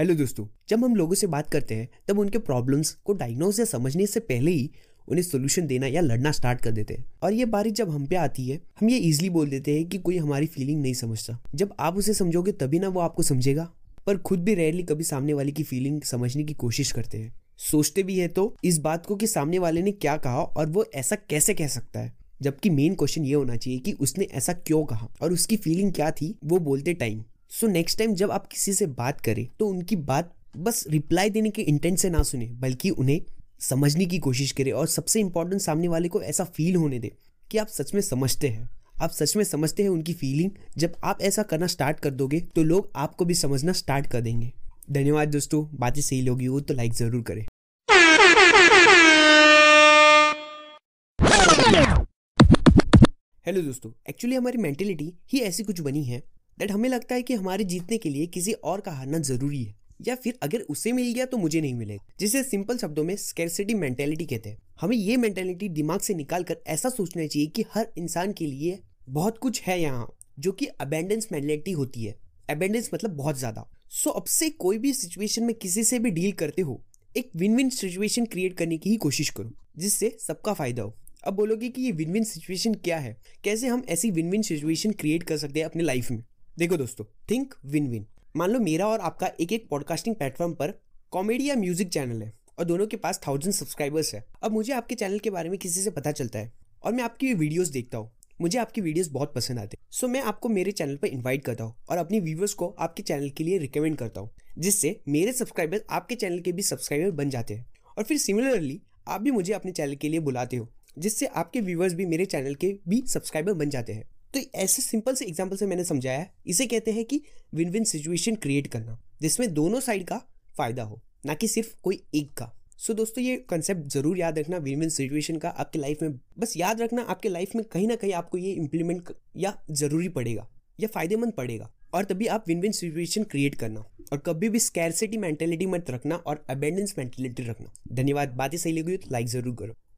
Hello दोस्तों, जब हम लोगों से बात करते हैं, तब उनके प्रॉब्लम्स को डायग्नोज या समझने से पहले ही उन्हें सोल्यूशन देना या लड़ना स्टार्ट कर देते हैं। और ये बारी जब हम पे आती है, हम ये इजीली बोल देते हैं कि कोई हमारी फीलिंग नहीं समझता। जब आप उसे समझोगे, तभी ना वो आपको समझेगा। पर खुद भी रेयरली कभी सामने वाले की फीलिंग समझने की कोशिश करते हैं। सोचते भी है तो इस बात को कि सामने वाले ने क्या कहा और वो ऐसा कैसे कह सकता है? जबकि मेन क्वेश्चन ये होना चाहिए कि उसने ऐसा क्यों कहा और उसकी फीलिंग क्या थी, वो बोलते टाइम सो नेक्स्ट टाइम जब आप किसी से बात करें तो उनकी बात बस रिप्लाई देने के इंटेंट से ना सुने, बल्कि उन्हें समझने की कोशिश करें और सबसे इंपॉर्टेंट सामने वाले को ऐसा फील होने दे कि आप सच में समझते हैं। आप सच में समझते हैं उनकी फीलिंग जब आप ऐसा करना स्टार्ट कर दोगे तो लोग आपको भी समझना स्टार्ट कर देंगे। धन्यवाद दोस्तों, बातें सही लोगी हो तो लाइक ज़रूर करें। हेलो दोस्तों एक्चुअली हमारी मेंटेलिटी ही ऐसी कुछ बनी है दैट हमें लगता है कि हमारे जीतने के लिए किसी और का हारना ज़रूरी है। या फिर अगर उसे मिल गया तो मुझे नहीं मिलेगा जिसे सिंपल शब्दों में स्केरसिटी मेंटेलिटी कहते हैं। हमें ये मेंटेलिटी दिमाग से निकाल कर ऐसा सोचना चाहिए कि हर इंसान के लिए बहुत कुछ है यहाँ, जो कि अबेंडेंस मेंटेलिटी होती है। अबेंडेंस मतलब बहुत ज़्यादा। सो अब से कोई भी सिचुएशन में किसी से भी डील करते हो, एक विन विन सिचुएशन क्रिएट करने की ही कोशिश करो, जिससे सबका फ़ायदा हो। अब बोलोगे कि ये विन विन सिचुएशन क्या है? कैसे हम ऐसी विन विन सिचुएशन क्रिएट कर सकते हैं अपने लाइफ में? देखो दोस्तों थिंक विन विन मान लो मेरा और आपका एक एक पॉडकास्टिंग प्लेटफॉर्म पर कॉमेडी या म्यूज़िक चैनल है और दोनों के पास थाउज़ेंड सब्सक्राइबर्स है। अब मुझे आपके चैनल के बारे में किसी से पता चलता है और मैं आपकी वीडियोस देखता हूँ। मुझे आपकी वीडियोस बहुत पसंद आते हैं। सो मैं आपको मेरे चैनल पर इनवाइट करता हूँ और अपनी व्यूवर्स को आपके चैनल के लिए रिकमेंड करता हूँ, जिससे मेरे सब्सक्राइबर्स आपके चैनल के भी सब्सक्राइबर बन जाते हैं। और फिर सिमिलरली आप भी मुझे अपने चैनल के लिए बुलाते हो, जिससे आपके व्यूवर्स भी मेरे चैनल के भी सब्सक्राइबर बन जाते हैं। तो ऐसे सिंपल से एग्ज़ाम्पल से मैंने समझाया। इसे कहते हैं कि विन विन सिचुएशन क्रिएट करना जिसमें दोनों साइड का फ़ायदा हो ना कि सिर्फ़ कोई एक का। सो so, दोस्तों ये कंसेप्ट ज़रूर याद रखना विन विन सिचुएशन का आपके लाइफ में। बस याद रखना आपके लाइफ में कहीं ना कहीं आपको ये इम्प्लीमेंट या ज़रूरी पड़ेगा या फ़ायदेमंद पड़ेगा। और तभी आप विन विन सिचुएशन क्रिएट करना और कभी भी स्कैरसिटी मेंटेलिटी मत रखना और अबेंडेंस मेंटेलिटी रखना। धन्यवाद। बातें सही लगी तो लाइक ज़रूर करो।